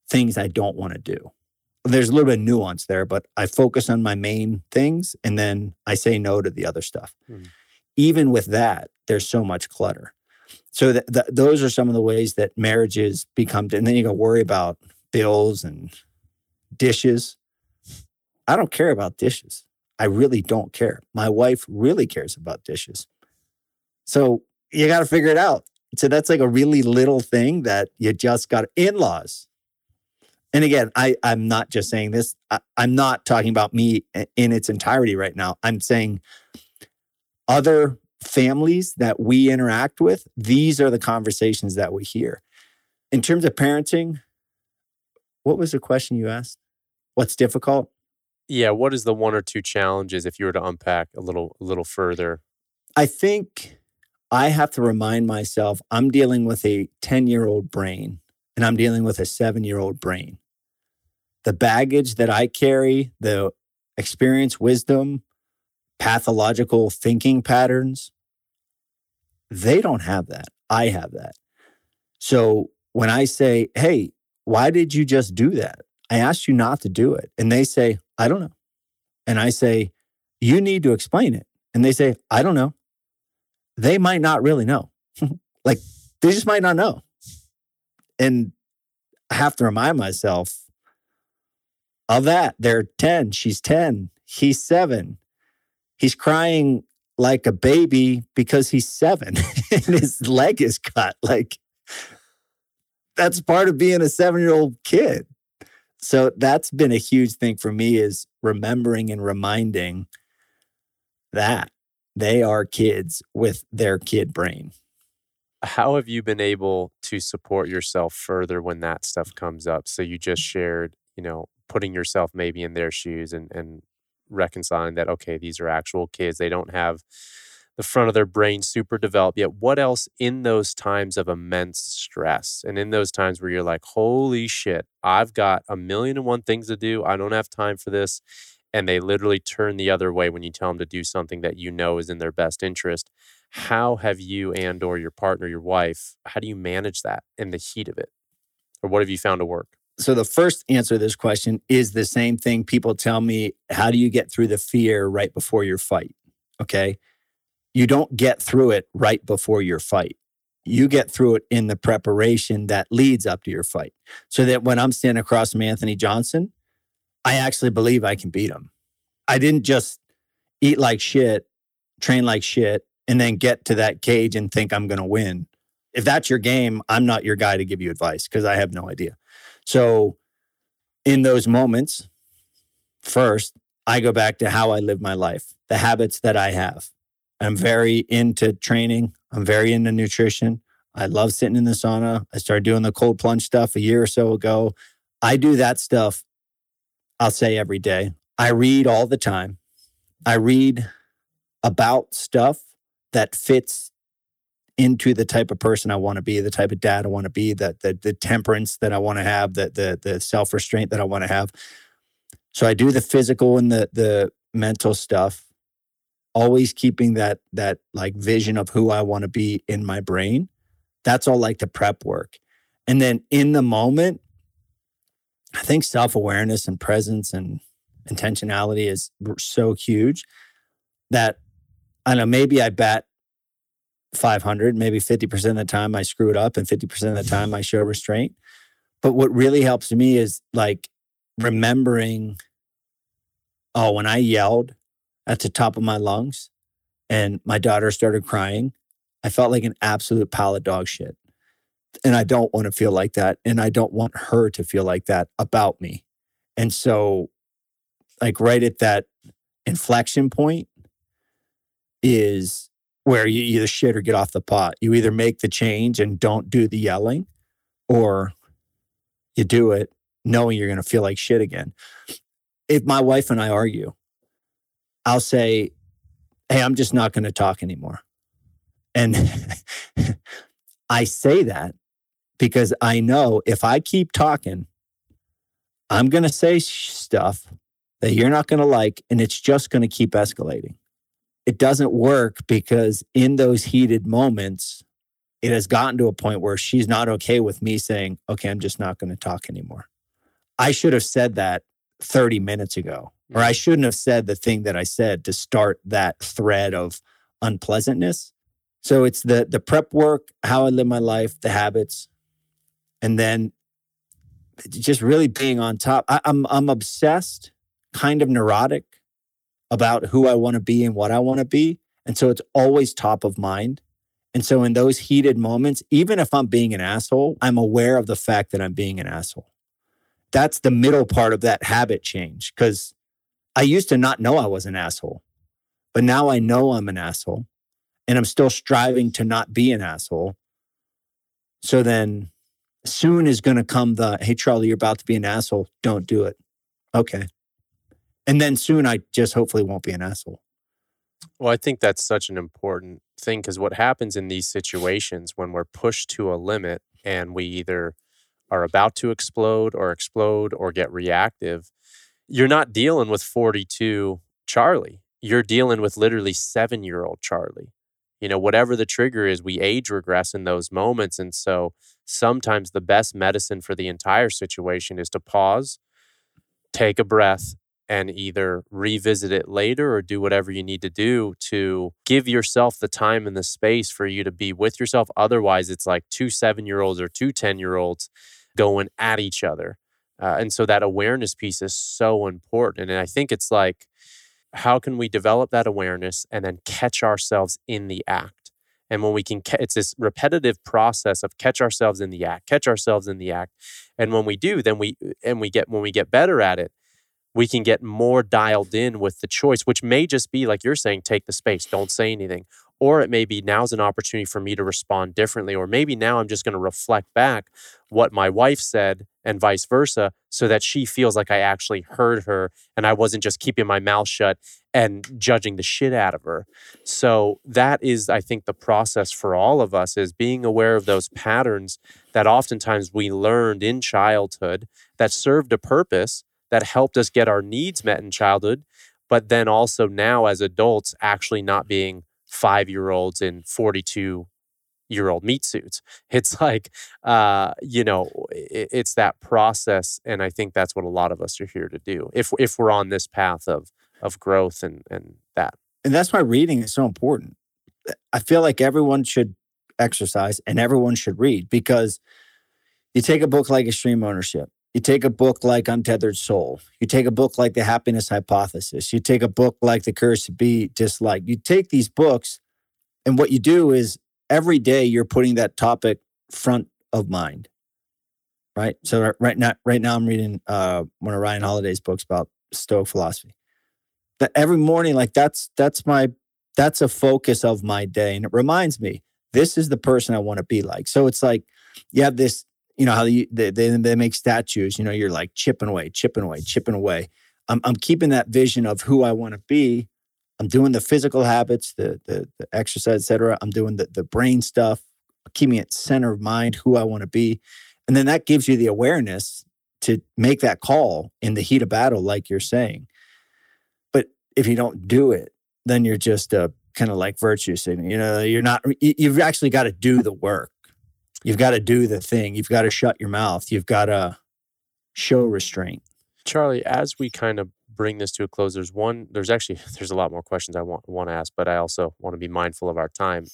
things I don't want to do. There's a little bit of nuance there, but I focus on my main things and then I say no to the other stuff. Mm. Even with that, there's so much clutter so th- th- those are some of the ways that marriages become and then you go worry about bills and dishes i don't care about dishes i really don't care my wife really cares about dishes so you got to figure it out so that's like a really little thing that you just got in-laws and again i i'm not just saying this I, i'm not talking about me in its entirety right now i'm saying other families that we interact with, these are the conversations that we hear. In terms of parenting, what was the question you asked? What's difficult? Yeah, what is the one or two challenges if you were to unpack a little a little further? I think I have to remind myself I'm dealing with a 10-year-old brain and I'm dealing with a 7-year-old brain. The baggage that I carry, the experience, wisdom, pathological thinking patterns. They don't have that. I have that. So when I say, hey, why did you just do that? I asked you not to do it. And they say, I don't know. And I say, you need to explain it. And they say, I don't know. They might not really know. like they just might not know. And I have to remind myself of that. They're 10, she's 10, he's seven. He's crying like a baby because he's seven and his leg is cut. Like that's part of being a seven year old kid. So that's been a huge thing for me is remembering and reminding that they are kids with their kid brain. How have you been able to support yourself further when that stuff comes up? So you just shared, you know, putting yourself maybe in their shoes and and reconciling that okay, these are actual kids. They don't have the front of their brain super developed yet. What else in those times of immense stress and in those times where you're like, holy shit, I've got a million and one things to do. I don't have time for this. And they literally turn the other way when you tell them to do something that you know is in their best interest. How have you and or your partner, your wife, how do you manage that in the heat of it? Or what have you found to work? So the first answer to this question is the same thing people tell me, how do you get through the fear right before your fight? Okay? you don't get through it right before your fight. You get through it in the preparation that leads up to your fight. So that when I'm standing across from Anthony Johnson, I actually believe I can beat him. I didn't just eat like shit, train like shit, and then get to that cage and think I'm going to win. If that's your game, I'm not your guy to give you advice because I have no idea. So, in those moments, first, I go back to how I live my life, the habits that I have. I'm very into training. I'm very into nutrition. I love sitting in the sauna. I started doing the cold plunge stuff a year or so ago. I do that stuff, I'll say every day. I read all the time. I read about stuff that fits into the type of person I want to be, the type of dad I want to be, the, the, the temperance that I want to have, the, the, the self restraint that I want to have. So I do the physical and the, the mental stuff always keeping that that like vision of who I want to be in my brain. That's all like the prep work. And then in the moment, I think self-awareness and presence and intentionality is so huge that I don't know maybe I bet 500, maybe 50% of the time I screw it up and 50% of the time I show restraint. But what really helps me is like remembering oh, when I yelled, at the top of my lungs and my daughter started crying, I felt like an absolute pile of dog shit. And I don't want to feel like that. And I don't want her to feel like that about me. And so, like, right at that inflection point is where you either shit or get off the pot. You either make the change and don't do the yelling, or you do it knowing you're going to feel like shit again. If my wife and I argue, I'll say, Hey, I'm just not going to talk anymore. And I say that because I know if I keep talking, I'm going to say stuff that you're not going to like, and it's just going to keep escalating. It doesn't work because in those heated moments, it has gotten to a point where she's not okay with me saying, Okay, I'm just not going to talk anymore. I should have said that 30 minutes ago or I mm-hmm. shouldn't have said the thing that I said to start that thread of unpleasantness. So it's the the prep work, how I live my life, the habits, and then just really being on top. I, I'm I'm obsessed, kind of neurotic about who I want to be and what I want to be, and so it's always top of mind. And so in those heated moments, even if I'm being an asshole, I'm aware of the fact that I'm being an asshole. That's the middle part of that habit change because I used to not know I was an asshole, but now I know I'm an asshole and I'm still striving to not be an asshole. So then soon is going to come the, hey, Charlie, you're about to be an asshole. Don't do it. Okay. And then soon I just hopefully won't be an asshole. Well, I think that's such an important thing because what happens in these situations when we're pushed to a limit and we either are about to explode or explode or get reactive, you're not dealing with 42 Charlie. You're dealing with literally seven year old Charlie. You know, whatever the trigger is, we age regress in those moments. And so sometimes the best medicine for the entire situation is to pause, take a breath, and either revisit it later or do whatever you need to do to give yourself the time and the space for you to be with yourself. Otherwise, it's like two seven year olds or two 10 year olds going at each other. Uh, and so that awareness piece is so important. And I think it's like, how can we develop that awareness and then catch ourselves in the act? And when we can, it's this repetitive process of catch ourselves in the act, catch ourselves in the act. And when we do, then we, and we get, when we get better at it, we can get more dialed in with the choice, which may just be like you're saying, take the space, don't say anything. Or it may be now's an opportunity for me to respond differently. Or maybe now I'm just going to reflect back what my wife said and vice versa so that she feels like I actually heard her and I wasn't just keeping my mouth shut and judging the shit out of her. So that is I think the process for all of us is being aware of those patterns that oftentimes we learned in childhood that served a purpose that helped us get our needs met in childhood but then also now as adults actually not being 5 year olds in 42 year old meat suits. It's like, uh, you know, it, it's that process. And I think that's what a lot of us are here to do if, if we're on this path of, of growth and, and that. And that's why reading is so important. I feel like everyone should exercise and everyone should read because you take a book like Extreme Ownership, you take a book like Untethered Soul, you take a book like The Happiness Hypothesis, you take a book like The Courage to Be Disliked. You take these books, and what you do is every day you're putting that topic front of mind right? So right now right now i'm reading uh one of ryan holiday's books about stoic philosophy. That every morning like that's that's my that's a focus of my day and it reminds me this is the person i want to be like. So it's like you have this you know how they, they, they make statues you know you're like chipping away chipping away chipping away i'm, I'm keeping that vision of who i want to be I'm doing the physical habits, the the, the exercise, etc. I'm doing the the brain stuff, keeping it center of mind, who I want to be, and then that gives you the awareness to make that call in the heat of battle, like you're saying. But if you don't do it, then you're just a kind of like virtue signaling. You know, you're not. You've actually got to do the work. You've got to do the thing. You've got to shut your mouth. You've got to show restraint. Charlie, as we kind of bring this to a close, there's one, there's actually, there's a lot more questions I want, want to ask, but I also want to be mindful of our time.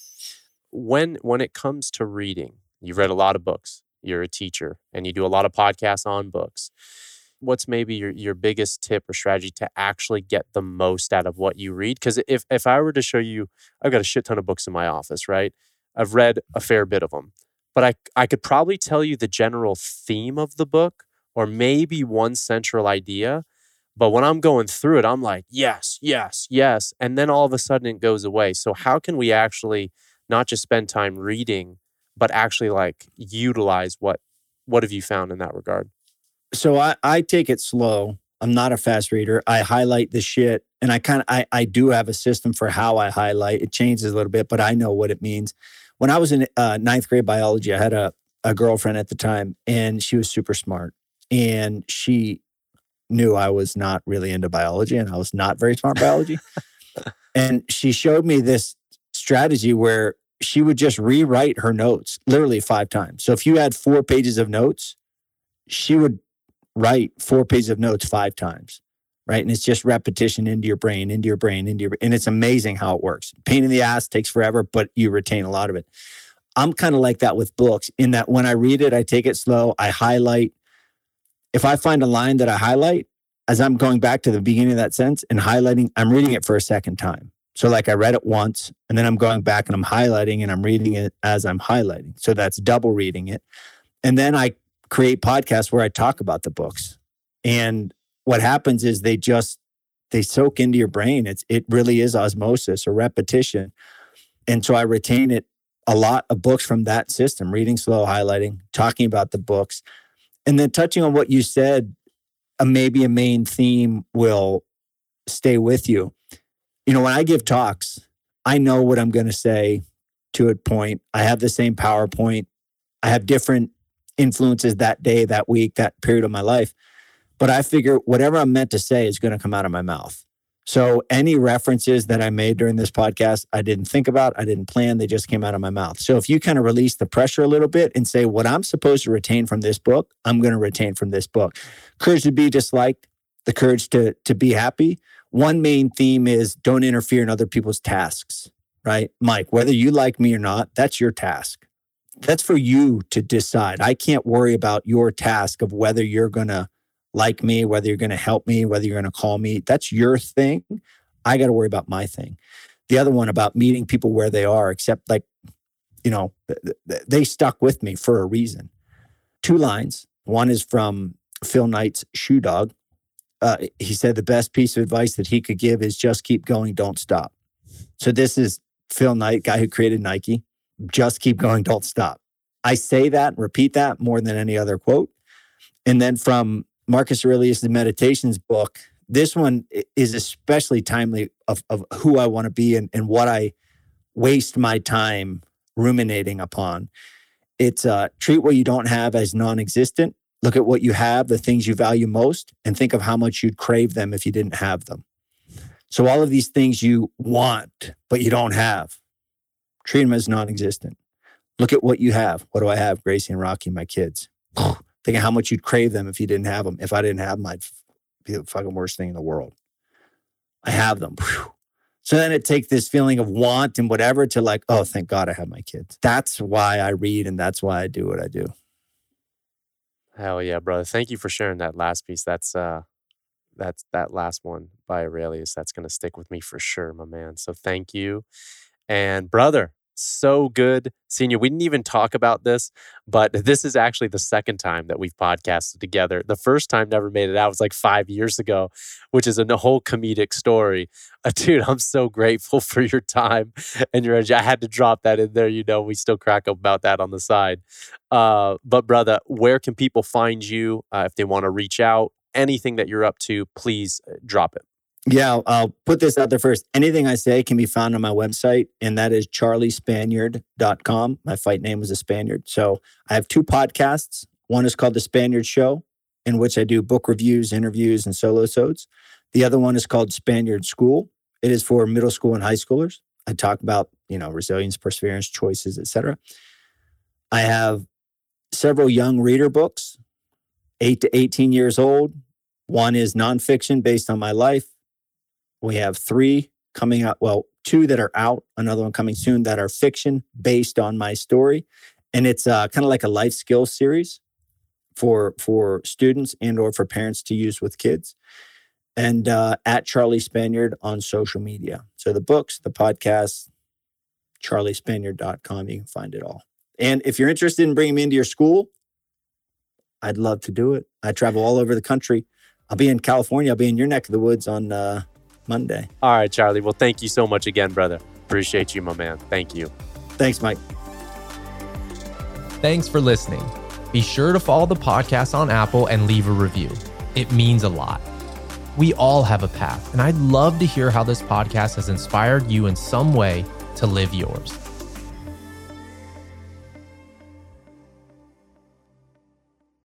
When, when it comes to reading, you've read a lot of books, you're a teacher, and you do a lot of podcasts on books. What's maybe your, your biggest tip or strategy to actually get the most out of what you read? Because if, if I were to show you, I've got a shit ton of books in my office, right? I've read a fair bit of them, but I, I could probably tell you the general theme of the book or maybe one central idea but when I'm going through it, I'm like, yes, yes, yes. And then all of a sudden it goes away. So, how can we actually not just spend time reading, but actually like utilize what what have you found in that regard? So I, I take it slow. I'm not a fast reader. I highlight the shit and I kind of I, I do have a system for how I highlight. It changes a little bit, but I know what it means. When I was in uh, ninth grade biology, I had a, a girlfriend at the time and she was super smart. And she knew I was not really into biology and I was not very smart biology. and she showed me this strategy where she would just rewrite her notes literally five times. So if you had four pages of notes, she would write four pages of notes five times. Right. And it's just repetition into your brain, into your brain, into your and it's amazing how it works. Pain in the ass takes forever, but you retain a lot of it. I'm kind of like that with books in that when I read it, I take it slow, I highlight, if I find a line that I highlight, as I'm going back to the beginning of that sentence and highlighting, I'm reading it for a second time. So, like I read it once and then I'm going back and I'm highlighting and I'm reading it as I'm highlighting. So, that's double reading it. And then I create podcasts where I talk about the books. And what happens is they just, they soak into your brain. It's, it really is osmosis or repetition. And so I retain it a lot of books from that system, reading slow, highlighting, talking about the books. And then touching on what you said, a, maybe a main theme will stay with you. You know, when I give talks, I know what I'm going to say to a point. I have the same PowerPoint. I have different influences that day, that week, that period of my life. But I figure whatever I'm meant to say is going to come out of my mouth. So any references that I made during this podcast, I didn't think about, I didn't plan, they just came out of my mouth. So if you kind of release the pressure a little bit and say what I'm supposed to retain from this book, I'm going to retain from this book. Courage to be disliked, the courage to to be happy. One main theme is don't interfere in other people's tasks, right? Mike, whether you like me or not, that's your task. That's for you to decide. I can't worry about your task of whether you're going to like me, whether you're going to help me, whether you're going to call me. That's your thing. I got to worry about my thing. The other one about meeting people where they are, except like, you know, they stuck with me for a reason. Two lines. One is from Phil Knight's Shoe Dog. Uh, he said the best piece of advice that he could give is just keep going, don't stop. So this is Phil Knight, guy who created Nike. Just keep going, don't stop. I say that, repeat that more than any other quote. And then from Marcus Aurelius' The Meditations book, this one is especially timely of, of who I want to be and, and what I waste my time ruminating upon. It's uh, treat what you don't have as non existent Look at what you have, the things you value most, and think of how much you'd crave them if you didn't have them. So, all of these things you want, but you don't have, treat them as non existent. Look at what you have. What do I have? Gracie and Rocky, my kids. Think of how much you'd crave them if you didn't have them. If I didn't have them, I'd be the fucking worst thing in the world. I have them. So then it takes this feeling of want and whatever to like, oh, thank God I have my kids. That's why I read and that's why I do what I do. Hell yeah, brother. Thank you for sharing that last piece. That's uh that's that last one by Aurelius. That's gonna stick with me for sure, my man. So thank you. And brother, so good you. We didn't even talk about this, but this is actually the second time that we've podcasted together. The first time never made it out it was like five years ago, which is a whole comedic story. Uh, dude, I'm so grateful for your time and your energy. I had to drop that in there. You know, we still crack up about that on the side. Uh, but brother, where can people find you uh, if they want to reach out? Anything that you're up to, please uh, drop it. Yeah, I'll put this out there first. Anything I say can be found on my website, and that is charliespaniard.com. My fight name was a Spaniard. So I have two podcasts. One is called The Spaniard Show, in which I do book reviews, interviews, and solo sodes. The other one is called Spaniard School. It is for middle school and high schoolers. I talk about, you know, resilience, perseverance, choices, etc. I have several young reader books, 8 to 18 years old. One is nonfiction based on my life we have three coming out, well, two that are out, another one coming soon that are fiction based on my story. And it's uh, kind of like a life skills series for for students and or for parents to use with kids. And uh, at Charlie Spaniard on social media. So the books, the podcast, charliespaniard.com, you can find it all. And if you're interested in bringing me into your school, I'd love to do it. I travel all over the country. I'll be in California. I'll be in your neck of the woods on uh, Monday. All right, Charlie. Well, thank you so much again, brother. Appreciate you, my man. Thank you. Thanks, Mike. Thanks for listening. Be sure to follow the podcast on Apple and leave a review. It means a lot. We all have a path, and I'd love to hear how this podcast has inspired you in some way to live yours.